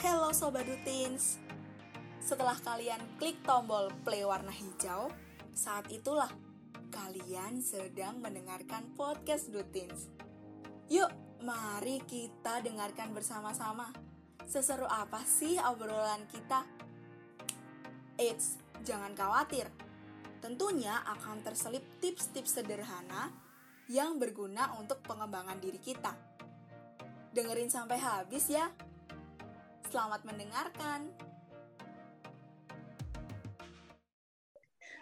Hello Sobat Dutins Setelah kalian klik tombol play warna hijau Saat itulah kalian sedang mendengarkan podcast Dutins Yuk mari kita dengarkan bersama-sama Seseru apa sih obrolan kita? Eits, jangan khawatir Tentunya akan terselip tips-tips sederhana yang berguna untuk pengembangan diri kita. Dengerin sampai habis ya. Selamat mendengarkan.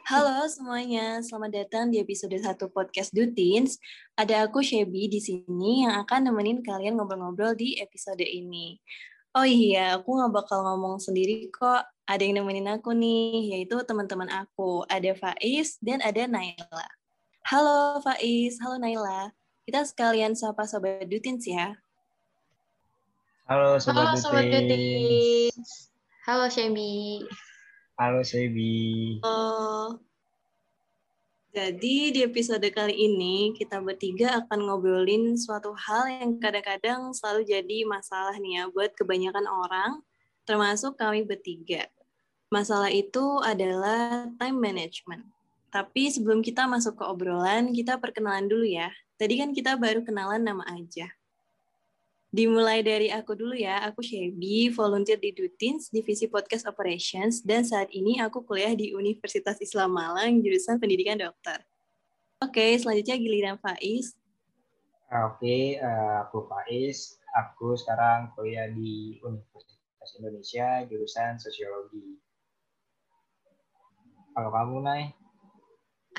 Halo semuanya, selamat datang di episode 1 podcast Dutins. Ada aku Shebi di sini yang akan nemenin kalian ngobrol-ngobrol di episode ini. Oh iya, aku nggak bakal ngomong sendiri kok. Ada yang nemenin aku nih, yaitu teman-teman aku. Ada Faiz dan ada Naila. Halo Faiz, halo Naila. Kita sekalian sapa Sobat Dutins ya. Halo Sobat Halo Sobat. Halo Shebi. Halo Sebi. Oh. Jadi di episode kali ini kita bertiga akan ngobrolin suatu hal yang kadang-kadang selalu jadi masalah nih ya buat kebanyakan orang, termasuk kami bertiga. Masalah itu adalah time management. Tapi sebelum kita masuk ke obrolan, kita perkenalan dulu ya. Tadi kan kita baru kenalan nama aja. Dimulai dari aku dulu ya, aku Shebi, volunteer di Dutins, Divisi Podcast Operations, dan saat ini aku kuliah di Universitas Islam Malang, jurusan Pendidikan Dokter. Oke, selanjutnya giliran Faiz. Oke, eh, aku Faiz. Aku sekarang kuliah di Universitas Indonesia, jurusan Sosiologi. Kalau kamu, Nay?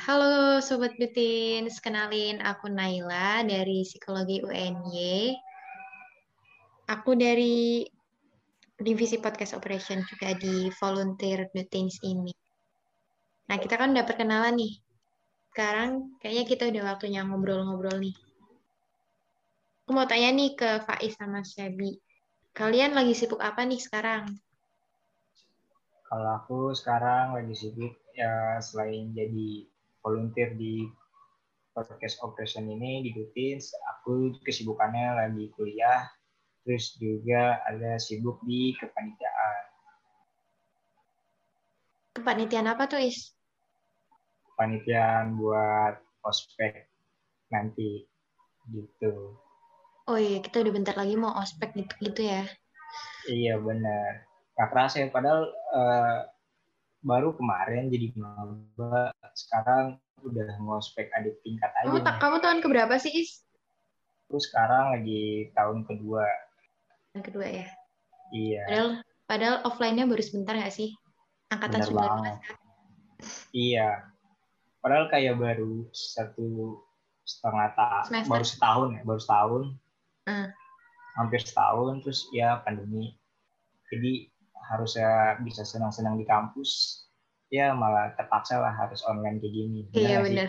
Halo Sobat Dutins, kenalin aku Naila dari Psikologi UNY. Aku dari Divisi Podcast Operation juga di volunteer Dutins ini. Nah, kita kan udah perkenalan nih. Sekarang kayaknya kita udah waktunya ngobrol-ngobrol nih. Aku mau tanya nih ke Faiz sama Shebi. Kalian lagi sibuk apa nih sekarang? Kalau aku sekarang lagi sibuk ya selain jadi volunteer di podcast operation ini di Dutins, aku kesibukannya lagi kuliah, terus juga ada sibuk di kepanitiaan. Kepanitiaan apa tuh, Is? Kepanitiaan buat ospek nanti gitu. Oh iya, kita udah bentar lagi mau ospek gitu, gitu ya. Iya benar. Gak kerasa ya, padahal eh, baru kemarin jadi maba, sekarang udah ngospek adik tingkat aja. Kamu, nih. kamu tahun keberapa sih, Is? Terus sekarang lagi tahun kedua. Yang kedua ya. Iya, Padahal padahal offline-nya baru sebentar nggak sih? Angkatan benar 19 banget. kan? Iya. Padahal kayak baru satu setengah tahun, baru setahun ya, baru setahun. Hmm. Hampir setahun, terus ya pandemi. Jadi harusnya bisa senang-senang di kampus, ya malah terpaksa lah harus online kayak gini. Iya benar.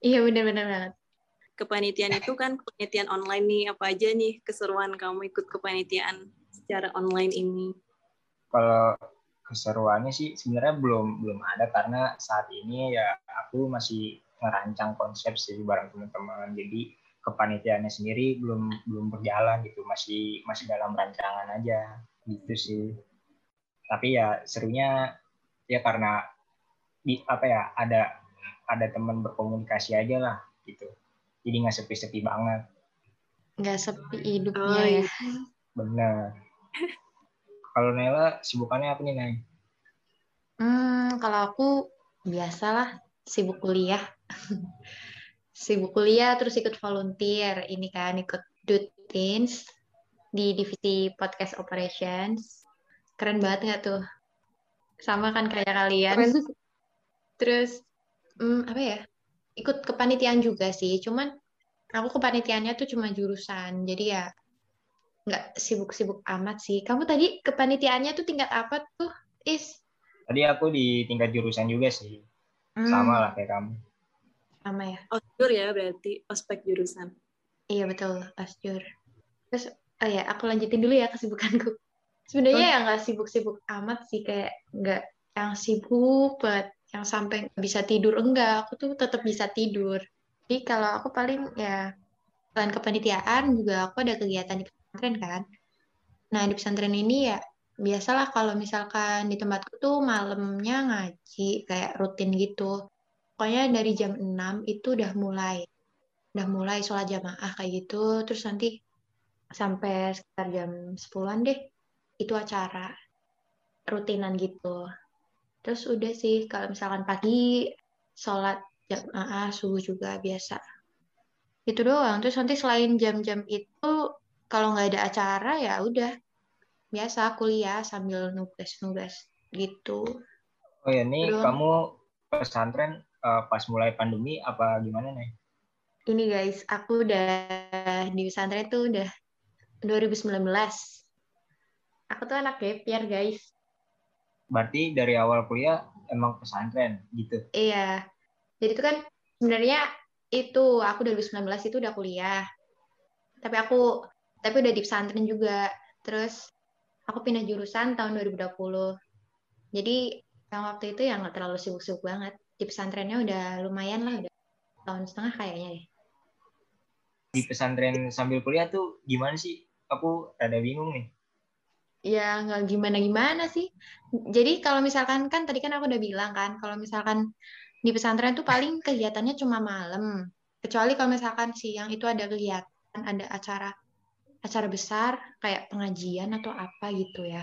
Iya benar-benar banget. Kepanitiaan itu kan kepanitiaan online nih. Apa aja nih keseruan kamu ikut kepanitiaan secara online ini? Kalau keseruannya sih sebenarnya belum belum ada karena saat ini ya aku masih merancang konsep sih bareng teman-teman. Jadi kepanitiaannya sendiri belum belum berjalan gitu, masih masih dalam rancangan aja gitu sih. Tapi ya serunya ya karena di apa ya ada ada teman berkomunikasi aja lah gitu. Jadi nggak sepi-sepi banget, Nggak sepi hidupnya Oh, ya. iya. bener. Kalau Nela sibukannya apa nih Nay? Hmm, kalau aku biasalah sibuk kuliah. sibuk kuliah terus ikut volunteer. Ini kan ikut Dutins di divisi podcast operations. Keren banget nggak tuh? Sama kan kayak kalian. Keren. Terus hmm, apa ya? Ikut kepanitiaan juga sih. Cuman aku kepanitiaannya tuh cuma jurusan. Jadi ya nggak sibuk-sibuk amat sih. Kamu tadi kepanitiaannya tuh tingkat apa tuh, Is? Tadi aku di tingkat jurusan juga sih, Hmm, sama lah kayak kamu. sama ya. Osjur ya berarti ospek jurusan. Iya betul, Asjur. Terus, oh ya, aku lanjutin dulu ya kesibukanku. Sebenarnya ya nggak sibuk-sibuk amat sih, kayak nggak yang sibuk banget, yang sampai bisa tidur. Enggak, aku tuh tetap bisa tidur. Jadi kalau aku paling ya, selain kepanitiaan, juga aku ada kegiatan di pesantren kan. Nah, di pesantren ini ya biasalah kalau misalkan di tempatku tuh malamnya ngaji kayak rutin gitu. Pokoknya dari jam 6 itu udah mulai. Udah mulai sholat jamaah kayak gitu. Terus nanti sampai sekitar jam 10-an deh. Itu acara rutinan gitu. Terus udah sih kalau misalkan pagi sholat jamaah subuh juga biasa. Itu doang. Terus nanti selain jam-jam itu kalau nggak ada acara ya udah biasa kuliah sambil nugas-nugas gitu. Oh ya, nih Belum. kamu pesantren uh, pas mulai pandemi apa gimana nih? Ini guys, aku udah di pesantren tuh udah 2019. Aku tuh anak gap year guys. Berarti dari awal kuliah emang pesantren gitu? Iya. Jadi itu kan sebenarnya itu aku 2019 itu udah kuliah. Tapi aku tapi udah di pesantren juga. Terus aku pindah jurusan tahun 2020. Jadi yang waktu itu ya nggak terlalu sibuk-sibuk banget. Di pesantrennya udah lumayan lah, udah tahun setengah kayaknya deh. Di pesantren sambil kuliah tuh gimana sih? Aku ada bingung nih. Ya nggak gimana-gimana sih. Jadi kalau misalkan kan tadi kan aku udah bilang kan, kalau misalkan di pesantren tuh paling kegiatannya cuma malam. Kecuali kalau misalkan siang itu ada kegiatan, ada acara acara besar kayak pengajian atau apa gitu ya?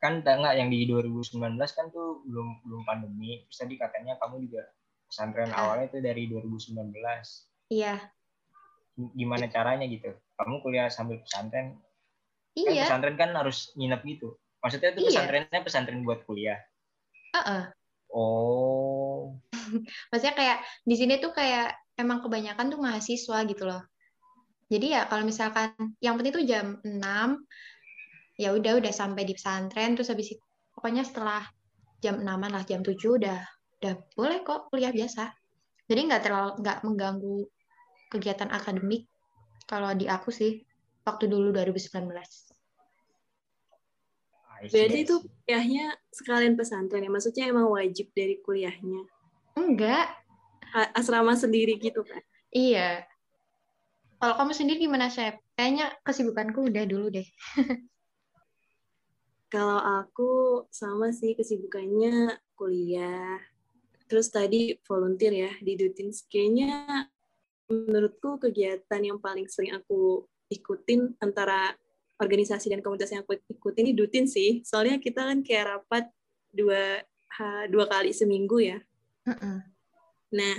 Kan enggak yang di 2019 kan tuh belum belum pandemi. Terus tadi katanya kamu juga pesantren ah. awalnya itu dari 2019. Iya. Gimana caranya gitu? Kamu kuliah sambil pesantren? Iya. Kan pesantren kan harus nginep gitu. Maksudnya itu iya. pesantrennya pesantren buat kuliah? Uh -uh. Oh. Maksudnya kayak di sini tuh kayak emang kebanyakan tuh mahasiswa gitu loh. Jadi ya kalau misalkan yang penting itu jam 6 ya udah udah sampai di pesantren terus habis itu pokoknya setelah jam 6 lah jam 7 udah udah boleh kok kuliah biasa. Jadi nggak terlalu nggak mengganggu kegiatan akademik kalau di aku sih waktu dulu 2019. Berarti itu kuliahnya sekalian pesantren ya? Maksudnya emang wajib dari kuliahnya? Enggak. Asrama sendiri gitu kan? Iya. Kalau kamu sendiri gimana, Chef? Kayaknya kesibukanku udah dulu deh. Kalau aku sama sih kesibukannya kuliah. Terus tadi volunteer ya di Dutins. Kayaknya menurutku kegiatan yang paling sering aku ikutin antara organisasi dan komunitas yang aku ikutin ini Dutin sih. Soalnya kita kan kayak rapat dua dua kali seminggu ya. Uh -uh. Nah,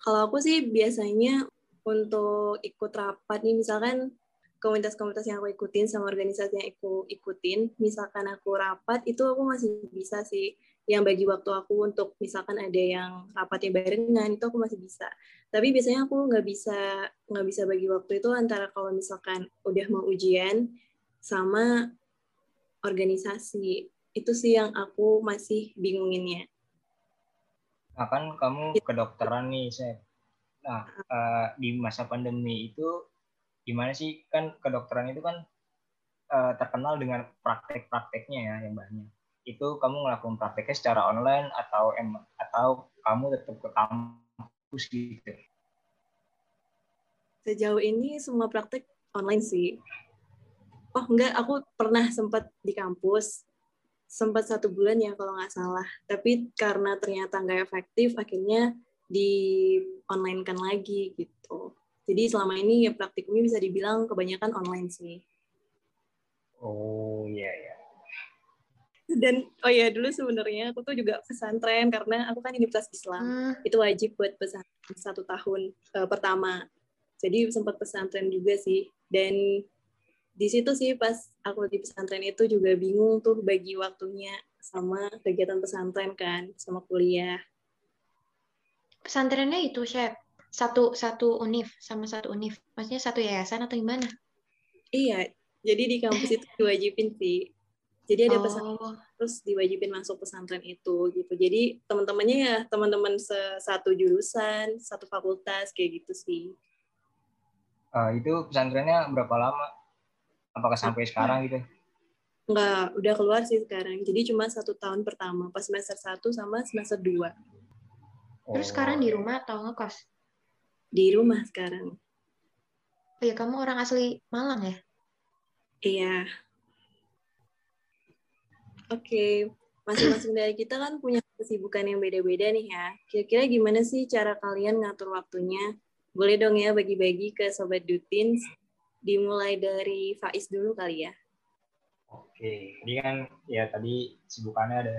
kalau aku sih biasanya untuk ikut rapat nih misalkan komunitas-komunitas yang aku ikutin sama organisasi yang aku ikutin, misalkan aku rapat itu aku masih bisa sih yang bagi waktu aku untuk misalkan ada yang rapatnya barengan itu aku masih bisa. Tapi biasanya aku nggak bisa nggak bisa bagi waktu itu antara kalau misalkan udah mau ujian sama organisasi itu sih yang aku masih bingunginnya. Nah kan kamu kedokteran nih, saya Nah, uh, di masa pandemi itu gimana sih? Kan kedokteran itu kan uh, terkenal dengan praktek-prakteknya ya yang banyak. Itu kamu ngelakuin prakteknya secara online atau em atau kamu tetap ke kampus gitu? Sejauh ini semua praktek online sih. Oh enggak, aku pernah sempat di kampus, sempat satu bulan ya kalau nggak salah. Tapi karena ternyata nggak efektif, akhirnya di online kan lagi gitu. Jadi selama ini ya praktikumnya bisa dibilang kebanyakan online sih. Oh iya ya. Dan oh ya dulu sebenarnya aku tuh juga pesantren karena aku kan Universitas Islam. Hmm. Itu wajib buat pesantren satu tahun uh, pertama. Jadi sempat pesantren juga sih. Dan di situ sih pas aku di pesantren itu juga bingung tuh bagi waktunya sama kegiatan pesantren kan, sama kuliah. Pesantrennya itu chef satu satu univ sama satu univ maksudnya satu yayasan atau gimana? Iya jadi di kampus itu diwajibin sih. Jadi ada oh. pesantren terus diwajibin masuk pesantren itu gitu. Jadi teman-temannya ya teman-teman satu jurusan satu fakultas kayak gitu sih. Uh, itu pesantrennya berapa lama apakah sampai sekarang gitu Enggak, udah keluar sih sekarang. Jadi cuma satu tahun pertama, pas semester satu sama semester dua. Terus sekarang di rumah atau ngekos? Di rumah sekarang. Oh ya, kamu orang asli Malang ya? Iya. Oke, masing-masing dari kita kan punya kesibukan yang beda-beda nih ya. Kira-kira gimana sih cara kalian ngatur waktunya? Boleh dong ya bagi-bagi ke Sobat Dutins. Dimulai dari Faiz dulu kali ya. Oke, ini kan ya tadi sibukannya ada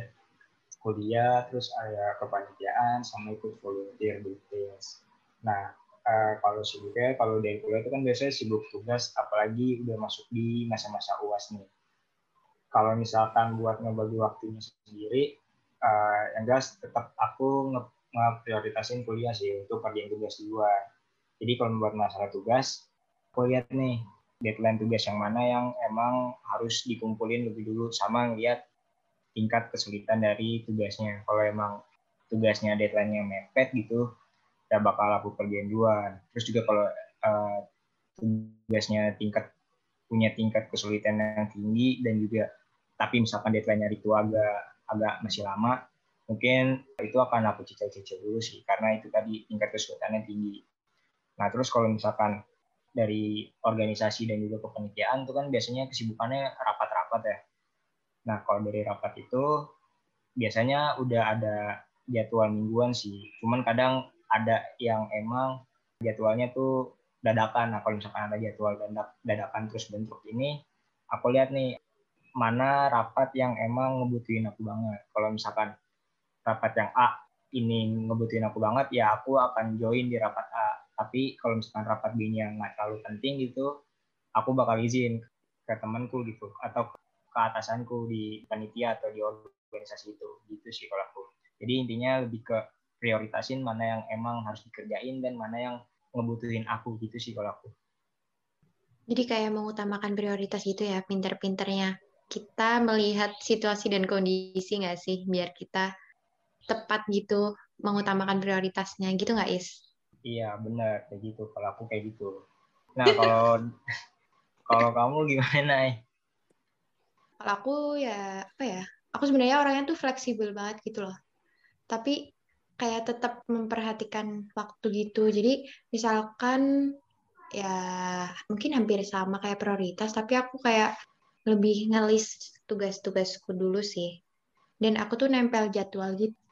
kuliah, terus ada kepanitiaan, sama ikut volunteer di TIS. Nah, uh, kalau sibuknya, kalau dari kuliah itu kan biasanya sibuk tugas, apalagi udah masuk di masa-masa UAS nih. Kalau misalkan buat ngebagi waktunya sendiri, uh, yang jelas tetap aku nge-prioritasin kuliah sih untuk kerjain tugas di luar. Jadi kalau membuat masalah tugas, aku lihat nih deadline tugas yang mana yang emang harus dikumpulin lebih dulu sama ngeliat tingkat kesulitan dari tugasnya. Kalau emang tugasnya deadline-nya mepet gitu, ya bakal aku kerjain duluan. Terus juga kalau uh, tugasnya tingkat punya tingkat kesulitan yang tinggi dan juga tapi misalkan deadline-nya itu agak agak masih lama, mungkin itu akan aku cicil-cicil dulu sih karena itu tadi tingkat kesulitannya tinggi. Nah terus kalau misalkan dari organisasi dan juga kepanitiaan itu kan biasanya kesibukannya rapat-rapat ya. Nah, kalau dari rapat itu biasanya udah ada jadwal mingguan sih. Cuman kadang ada yang emang jadwalnya tuh dadakan. Nah, kalau misalkan ada jadwal dadakan terus bentuk ini, aku lihat nih mana rapat yang emang ngebutuhin aku banget. Kalau misalkan rapat yang A ini ngebutuhin aku banget, ya aku akan join di rapat A tapi kalau misalkan rapat B-nya nggak terlalu penting gitu aku bakal izin ke temanku gitu atau ke atasanku di panitia atau di organisasi itu. Gitu sih kalau aku. Jadi intinya lebih ke prioritasin mana yang emang harus dikerjain dan mana yang ngebutuhin aku gitu sih kalau aku. Jadi kayak mengutamakan prioritas gitu ya pinter-pinternya. Kita melihat situasi dan kondisi nggak sih biar kita tepat gitu mengutamakan prioritasnya. Gitu nggak Is? Iya benar kayak gitu. Kalau aku kayak gitu. Nah kalau kalau kamu gimana? Kalau aku ya apa ya? Aku sebenarnya orangnya tuh fleksibel banget gitu loh. Tapi kayak tetap memperhatikan waktu gitu. Jadi misalkan ya mungkin hampir sama kayak prioritas, tapi aku kayak lebih ngelis tugas-tugasku dulu sih. Dan aku tuh nempel jadwal gitu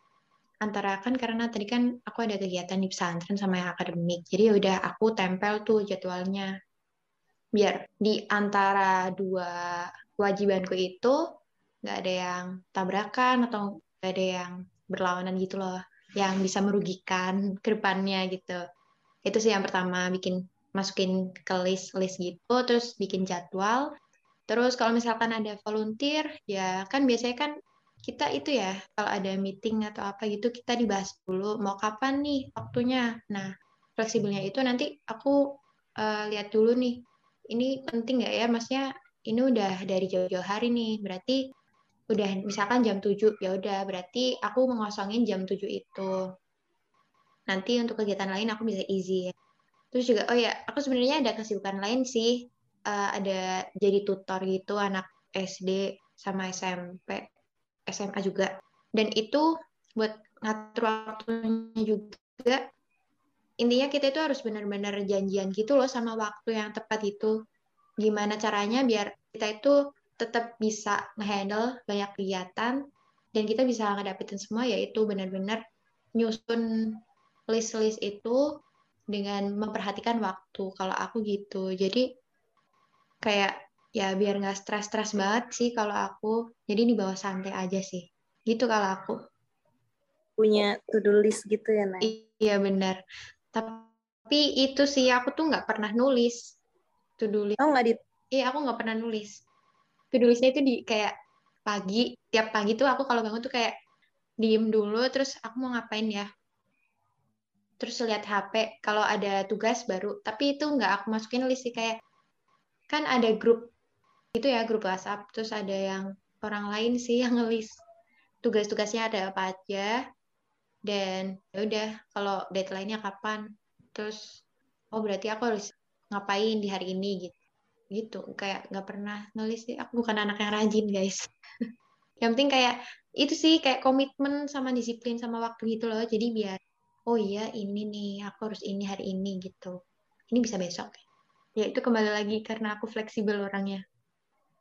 antara kan karena tadi kan aku ada kegiatan di pesantren sama yang akademik. Jadi ya udah aku tempel tuh jadwalnya. Biar di antara dua kewajibanku itu nggak ada yang tabrakan atau nggak ada yang berlawanan gitu loh. Yang bisa merugikan ke depannya gitu. Itu sih yang pertama bikin masukin ke list-list gitu, terus bikin jadwal. Terus kalau misalkan ada volunteer, ya kan biasanya kan kita itu ya kalau ada meeting atau apa gitu kita dibahas dulu mau kapan nih waktunya. Nah fleksibelnya itu nanti aku uh, lihat dulu nih ini penting nggak ya maksudnya ini udah dari jauh-jauh hari nih berarti udah misalkan jam 7 ya udah berarti aku mengosongin jam 7 itu. Nanti untuk kegiatan lain aku bisa izin. Terus juga oh ya aku sebenarnya ada kesibukan lain sih uh, ada jadi tutor gitu anak SD sama SMP SMA juga. Dan itu buat ngatur waktunya juga intinya kita itu harus benar-benar janjian gitu loh sama waktu yang tepat itu. Gimana caranya biar kita itu tetap bisa ngehandle banyak kegiatan dan kita bisa ngedapetin semua yaitu benar-benar nyusun list-list itu dengan memperhatikan waktu kalau aku gitu. Jadi kayak ya biar nggak stres-stres banget sih kalau aku. Jadi di bawah santai aja sih. Gitu kalau aku. Punya to-do list gitu ya, Nay? Iya benar. Tapi itu sih aku tuh nggak pernah nulis to-do list. Oh nggak di? Iya aku nggak pernah nulis. To-do listnya itu di kayak pagi, tiap pagi tuh aku kalau bangun tuh kayak diem dulu, terus aku mau ngapain ya? Terus lihat HP, kalau ada tugas baru. Tapi itu nggak aku masukin list sih kayak kan ada grup itu ya grup WhatsApp. Terus ada yang orang lain sih yang ngelis tugas-tugasnya ada apa aja. Dan ya udah kalau deadline-nya kapan? Terus oh berarti aku harus ngapain di hari ini gitu. Gitu kayak nggak pernah nulis sih. Aku bukan anak yang rajin guys. Yang penting kayak itu sih kayak komitmen sama disiplin sama waktu gitu loh. Jadi biar oh iya ini nih aku harus ini hari ini gitu. Ini bisa besok. Ya itu kembali lagi karena aku fleksibel orangnya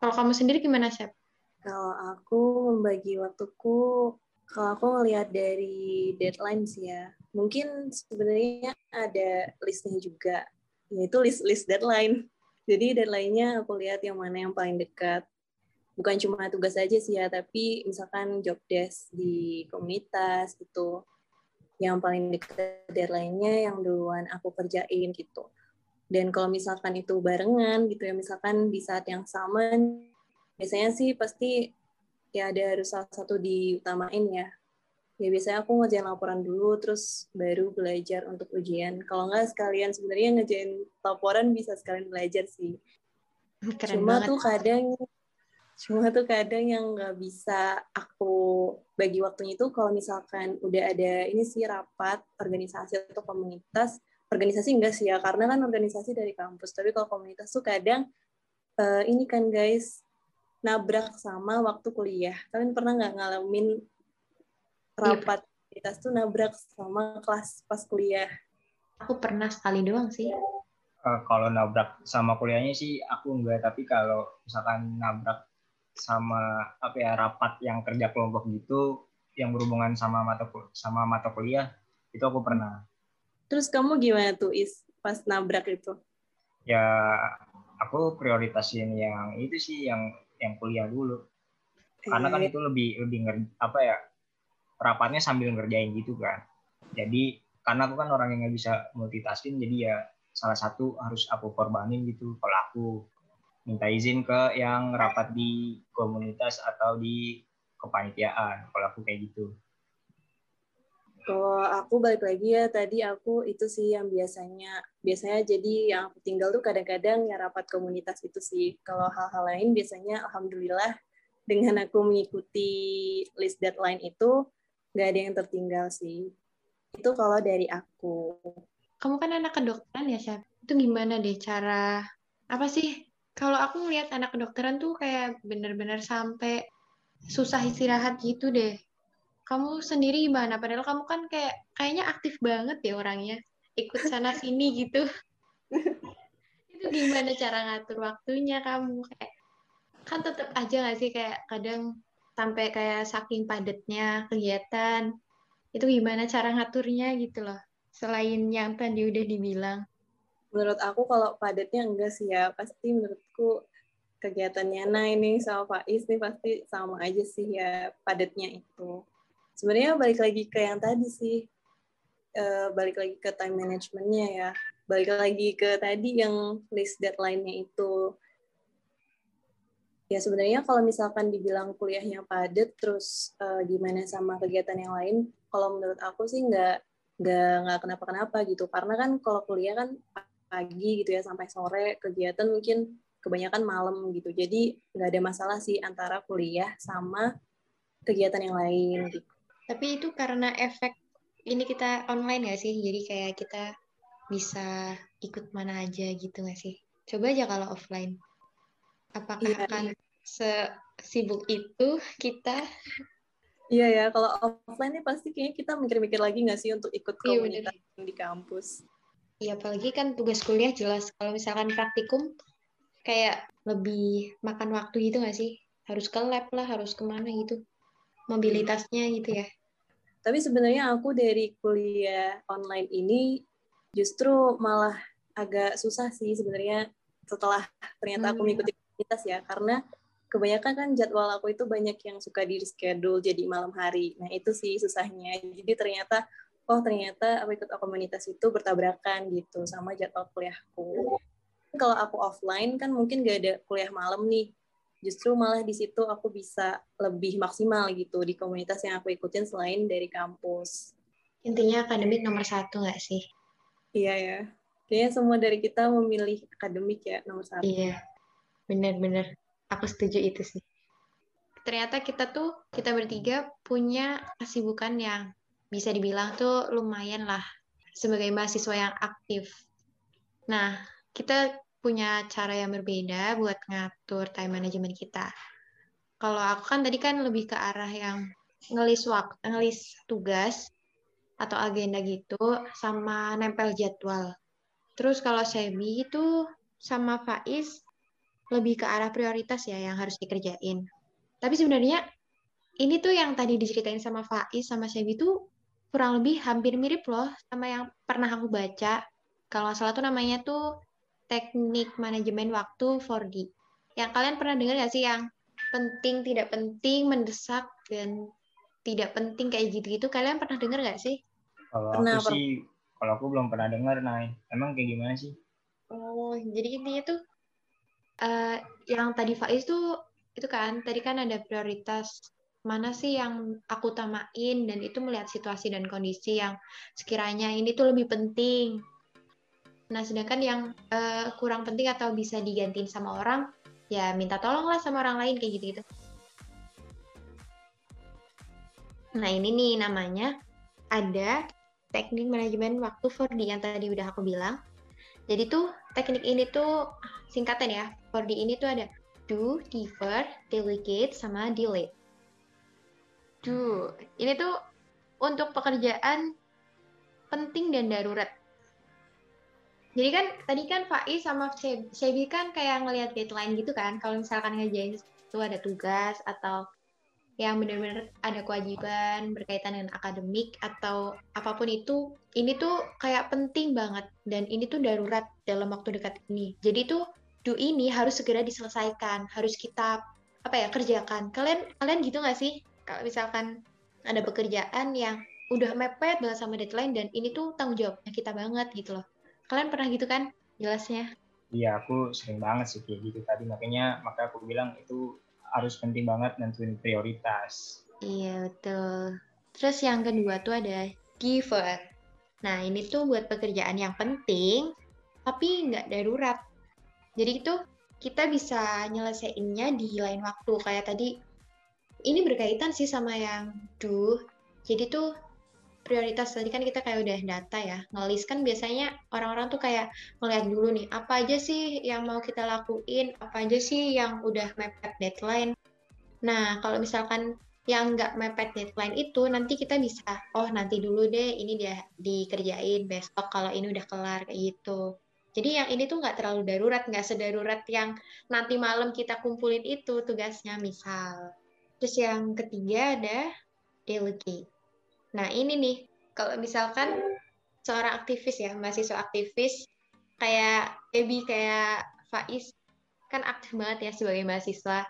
kalau kamu sendiri gimana, Chef? Kalau aku membagi waktuku, kalau aku ngelihat dari deadline sih ya, mungkin sebenarnya ada listnya juga, yaitu list-list deadline. Jadi deadline-nya aku lihat yang mana yang paling dekat. Bukan cuma tugas aja sih ya, tapi misalkan job desk di komunitas gitu. Yang paling dekat deadline-nya yang duluan aku kerjain gitu. Dan kalau misalkan itu barengan gitu ya, misalkan di saat yang sama biasanya sih pasti ya ada harus salah satu diutamain ya. Ya biasanya aku ngerjain laporan dulu terus baru belajar untuk ujian. Kalau nggak sekalian sebenarnya ngerjain laporan bisa sekalian belajar sih. Keren cuma banget. tuh kadang cuma tuh kadang yang nggak bisa aku bagi waktunya itu kalau misalkan udah ada ini sih rapat organisasi atau komunitas organisasi enggak sih ya karena kan organisasi dari kampus tapi kalau komunitas tuh kadang uh, ini kan guys nabrak sama waktu kuliah. Kalian pernah nggak ngalamin rapat komunitas tuh nabrak sama kelas pas kuliah? Aku pernah sekali doang sih. Uh, kalau nabrak sama kuliahnya sih aku enggak, tapi kalau misalkan nabrak sama apa ya rapat yang kerja kelompok gitu yang berhubungan sama mata sama mata kuliah itu aku pernah. Terus kamu gimana tuh is pas nabrak itu? Ya aku prioritasin yang itu sih yang yang kuliah dulu karena kan iya. itu lebih lebih apa ya rapatnya sambil ngerjain gitu kan jadi karena aku kan orang yang nggak bisa multitasking jadi ya salah satu harus aku korbanin gitu kalau aku minta izin ke yang rapat di komunitas atau di kepanitiaan kalau aku kayak gitu kalau aku balik lagi ya tadi aku itu sih yang biasanya biasanya jadi yang aku tinggal tuh kadang-kadang ya rapat komunitas itu sih. Kalau hal-hal lain biasanya alhamdulillah dengan aku mengikuti list deadline itu nggak ada yang tertinggal sih. Itu kalau dari aku. Kamu kan anak kedokteran ya, Syaf? Itu gimana deh cara apa sih? Kalau aku ngeliat anak kedokteran tuh kayak bener-bener sampai susah istirahat gitu deh kamu sendiri gimana? Padahal kamu kan kayak kayaknya aktif banget ya orangnya, ikut sana sini gitu. itu gimana cara ngatur waktunya kamu? Kayak kan tetap aja nggak sih kayak kadang sampai kayak saking padatnya kegiatan. Itu gimana cara ngaturnya gitu loh. Selain yang tadi udah dibilang. Menurut aku kalau padatnya enggak sih ya, pasti menurutku kegiatannya Nah ini sama Faiz nih pasti sama aja sih ya padatnya itu sebenarnya balik lagi ke yang tadi sih. Uh, balik lagi ke time managementnya ya. Balik lagi ke tadi yang list deadline-nya itu. Ya sebenarnya kalau misalkan dibilang kuliahnya padat terus uh, gimana sama kegiatan yang lain kalau menurut aku sih nggak nggak nggak kenapa-kenapa gitu. Karena kan kalau kuliah kan pagi gitu ya sampai sore kegiatan mungkin kebanyakan malam gitu. Jadi nggak ada masalah sih antara kuliah sama kegiatan yang lain gitu tapi itu karena efek ini kita online ya sih? Jadi kayak kita bisa ikut mana aja gitu nggak sih? Coba aja kalau offline. Apakah ya, akan ya. sesibuk itu kita? Iya ya, kalau offline nih pasti kayaknya kita mikir-mikir lagi nggak sih untuk ikut iya, komunitas iya, di kampus. Iya, apalagi kan tugas kuliah jelas. Kalau misalkan praktikum, kayak lebih makan waktu gitu nggak sih? Harus ke lab lah, harus ke mana gitu. Mobilitasnya gitu ya. Tapi sebenarnya aku dari kuliah online ini justru malah agak susah sih sebenarnya setelah ternyata aku hmm. mengikuti komunitas ya karena kebanyakan kan jadwal aku itu banyak yang suka di reschedule jadi malam hari. Nah itu sih susahnya. Jadi ternyata oh ternyata aku ikut komunitas itu bertabrakan gitu sama jadwal kuliahku. Kalau aku offline kan mungkin gak ada kuliah malam nih justru malah di situ aku bisa lebih maksimal gitu di komunitas yang aku ikutin selain dari kampus. Intinya akademik nomor satu nggak sih? Iya ya. Kayaknya semua dari kita memilih akademik ya nomor satu. Iya, benar-benar. Aku setuju itu sih. Ternyata kita tuh, kita bertiga punya kesibukan yang bisa dibilang tuh lumayan lah sebagai mahasiswa yang aktif. Nah, kita punya cara yang berbeda buat ngatur time management kita. Kalau aku kan tadi kan lebih ke arah yang ngelis waktu, ngelis tugas atau agenda gitu sama nempel jadwal. Terus kalau Sebi itu sama Faiz lebih ke arah prioritas ya yang harus dikerjain. Tapi sebenarnya ini tuh yang tadi diceritain sama Faiz sama Syabi tuh kurang lebih hampir mirip loh sama yang pernah aku baca. Kalau salah tuh namanya tuh teknik manajemen waktu 4D. Yang kalian pernah dengar nggak sih yang penting, tidak penting, mendesak, dan tidak penting kayak gitu-gitu? Kalian pernah dengar nggak sih? Kalau Pernah, aku sih, kalau aku belum pernah dengar, nah emang kayak gimana sih? Oh, jadi intinya tuh eh, yang tadi Faiz tuh itu kan tadi kan ada prioritas mana sih yang aku utamain dan itu melihat situasi dan kondisi yang sekiranya ini tuh lebih penting. Nah, sedangkan yang eh, kurang penting atau bisa digantiin sama orang, ya minta tolong lah sama orang lain kayak gitu-gitu. Nah, ini nih namanya ada teknik manajemen waktu 4D yang tadi udah aku bilang. Jadi tuh teknik ini tuh singkatan ya. 4D ini tuh ada do, defer, delegate, sama delete. Do, ini tuh untuk pekerjaan penting dan darurat. Jadi kan tadi kan Faiz sama Shebi kan kayak ngelihat deadline gitu kan. Kalau misalkan ngerjain itu ada tugas atau yang benar-benar ada kewajiban berkaitan dengan akademik atau apa pun itu, ini tuh kayak penting banget dan ini tuh darurat dalam waktu dekat ini. Jadi tuh do ini harus segera diselesaikan, harus kita apa ya kerjakan. Kalian kalian gitu nggak sih? Kalau misalkan ada pekerjaan yang udah mepet banget sama deadline dan ini tuh tanggung jawabnya kita banget gitu loh. Kalian pernah gitu kan jelasnya? Iya, aku sering banget sih kayak gitu tadi. Makanya maka aku bilang itu harus penting banget nentuin prioritas. Iya, betul. Terus yang kedua tuh ada giver. Nah, ini tuh buat pekerjaan yang penting, tapi nggak darurat. Jadi itu kita bisa nyelesainnya di lain waktu. Kayak tadi, ini berkaitan sih sama yang do. Jadi tuh prioritas tadi kan kita kayak udah data ya. Ngelis kan biasanya orang-orang tuh kayak ngeliat dulu nih, apa aja sih yang mau kita lakuin, apa aja sih yang udah mepet deadline. Nah, kalau misalkan yang nggak mepet deadline itu, nanti kita bisa, oh nanti dulu deh, ini dia dikerjain besok kalau ini udah kelar, kayak gitu. Jadi yang ini tuh nggak terlalu darurat, nggak sedarurat yang nanti malam kita kumpulin itu tugasnya, misal. Terus yang ketiga ada delegate. Nah, ini nih, kalau misalkan seorang aktivis ya, mahasiswa aktivis, kayak Ebi, kayak Faiz, kan aktif banget ya sebagai mahasiswa.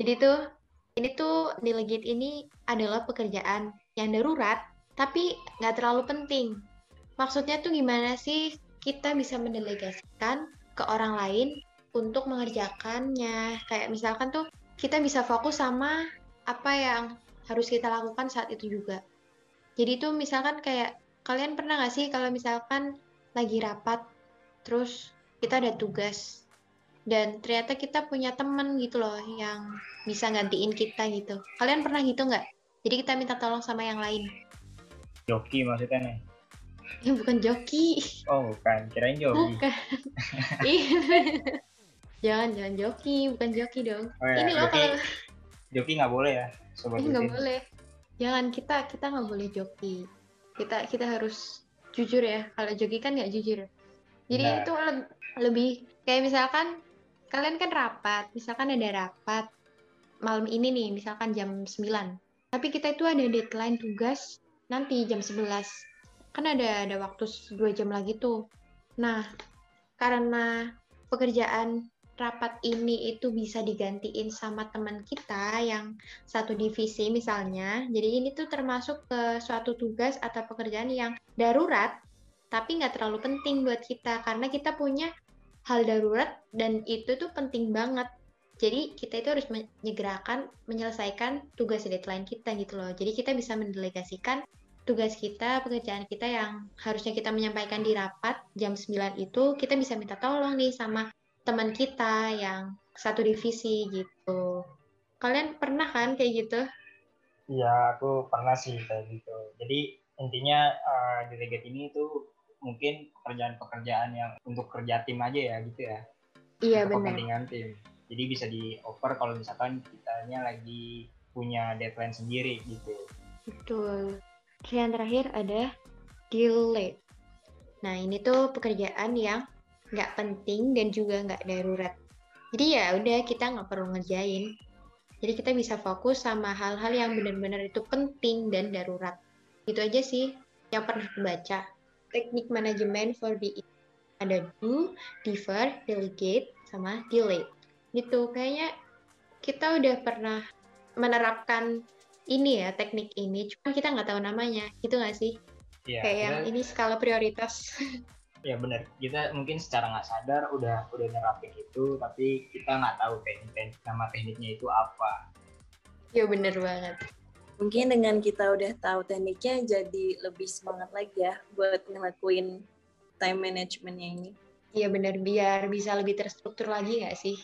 Jadi tuh, ini tuh delegate ini adalah pekerjaan yang darurat, tapi nggak terlalu penting. Maksudnya tuh gimana sih kita bisa mendelegasikan ke orang lain untuk mengerjakannya. Kayak misalkan tuh kita bisa fokus sama apa yang harus kita lakukan saat itu juga. Jadi itu misalkan kayak kalian pernah nggak sih kalau misalkan lagi rapat, terus kita ada tugas dan ternyata kita punya temen gitu loh yang bisa gantiin kita gitu. Kalian pernah gitu nggak? Jadi kita minta tolong sama yang lain. Joki maksudnya nih? Ya bukan joki. Oh bukan, kirain joki. Bukan. jangan jangan joki, bukan joki dong. Oh, ya, Ini loh kalau joki nggak boleh ya, sobat ini nggak boleh. Jangan kita kita nggak boleh joki. Kita kita harus jujur ya. Kalau joki kan nggak jujur. Jadi Benar. itu le- lebih kayak misalkan kalian kan rapat, misalkan ada rapat malam ini nih, misalkan jam 9. Tapi kita itu ada deadline tugas nanti jam 11. Kan ada ada waktu 2 jam lagi tuh. Nah, karena pekerjaan rapat ini itu bisa digantiin sama teman kita yang satu divisi misalnya. Jadi ini tuh termasuk ke suatu tugas atau pekerjaan yang darurat, tapi nggak terlalu penting buat kita karena kita punya hal darurat dan itu tuh penting banget. Jadi kita itu harus menyegerakan, menyelesaikan tugas deadline kita gitu loh. Jadi kita bisa mendelegasikan tugas kita, pekerjaan kita yang harusnya kita menyampaikan di rapat jam 9 itu, kita bisa minta tolong nih sama teman kita yang satu divisi gitu. Kalian pernah kan kayak gitu? Iya, aku pernah sih kayak gitu. Jadi intinya eh, delegate ini tuh mungkin pekerjaan-pekerjaan yang untuk kerja tim aja ya gitu ya. Iya benar. kepentingan tim. Jadi bisa di over kalau misalkan kitanya lagi punya deadline sendiri gitu. Betul. Terus yang terakhir ada delay. Nah ini tuh pekerjaan yang nggak penting dan juga nggak darurat. Jadi ya udah kita nggak perlu ngerjain. Jadi kita bisa fokus sama hal-hal yang benar-benar itu penting dan darurat. Itu aja sih yang pernah baca. Teknik manajemen for the ada do, defer, delegate, sama delay. Gitu, kayaknya kita udah pernah menerapkan ini ya, teknik ini, cuma kita nggak tahu namanya, gitu nggak sih? Iya, Kayak yang ini skala prioritas. ya benar kita mungkin secara nggak sadar udah udah nerapin itu tapi kita nggak tahu teknik, teknik nama tekniknya itu apa ya bener banget. Mungkin dengan kita udah tahu tekniknya jadi lebih semangat lagi ya buat ngelakuin time managementnya ini. Iya bener, biar bisa lebih terstruktur lagi nggak sih?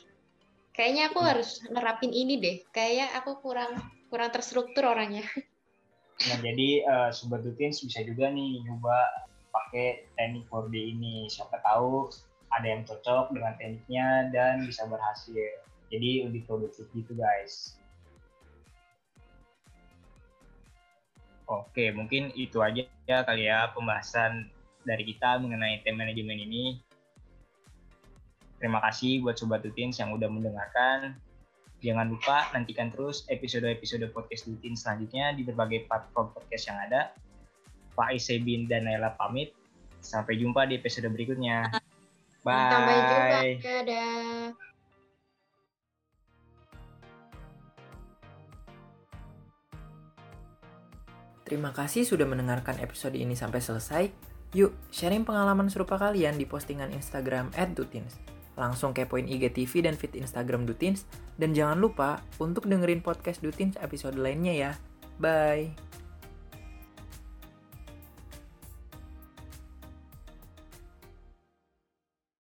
Kayaknya aku Hmm. harus nerapin ini deh. Kayaknya aku kurang kurang terstruktur orangnya. nah jadi eh, sobat Dutins bisa juga nih nyoba pakai teknik 4D ini siapa tahu ada yang cocok dengan tekniknya dan bisa berhasil jadi lebih produktif gitu guys Oke, mungkin itu aja ya kali ya pembahasan dari kita mengenai time management ini. Terima kasih buat Sobat Dutins yang udah mendengarkan. Jangan lupa nantikan terus episode-episode podcast Dutin selanjutnya di berbagai platform podcast yang ada. Pak Isebin dan Naila pamit. Sampai jumpa di episode berikutnya. Bye. Sampai jumpa. Dadah. Terima kasih sudah mendengarkan episode ini sampai selesai. Yuk, sharing pengalaman serupa kalian di postingan Instagram @dutins. Langsung kepoin IGTV dan feed Instagram Dutins. Dan jangan lupa untuk dengerin podcast Dutins episode lainnya ya. Bye!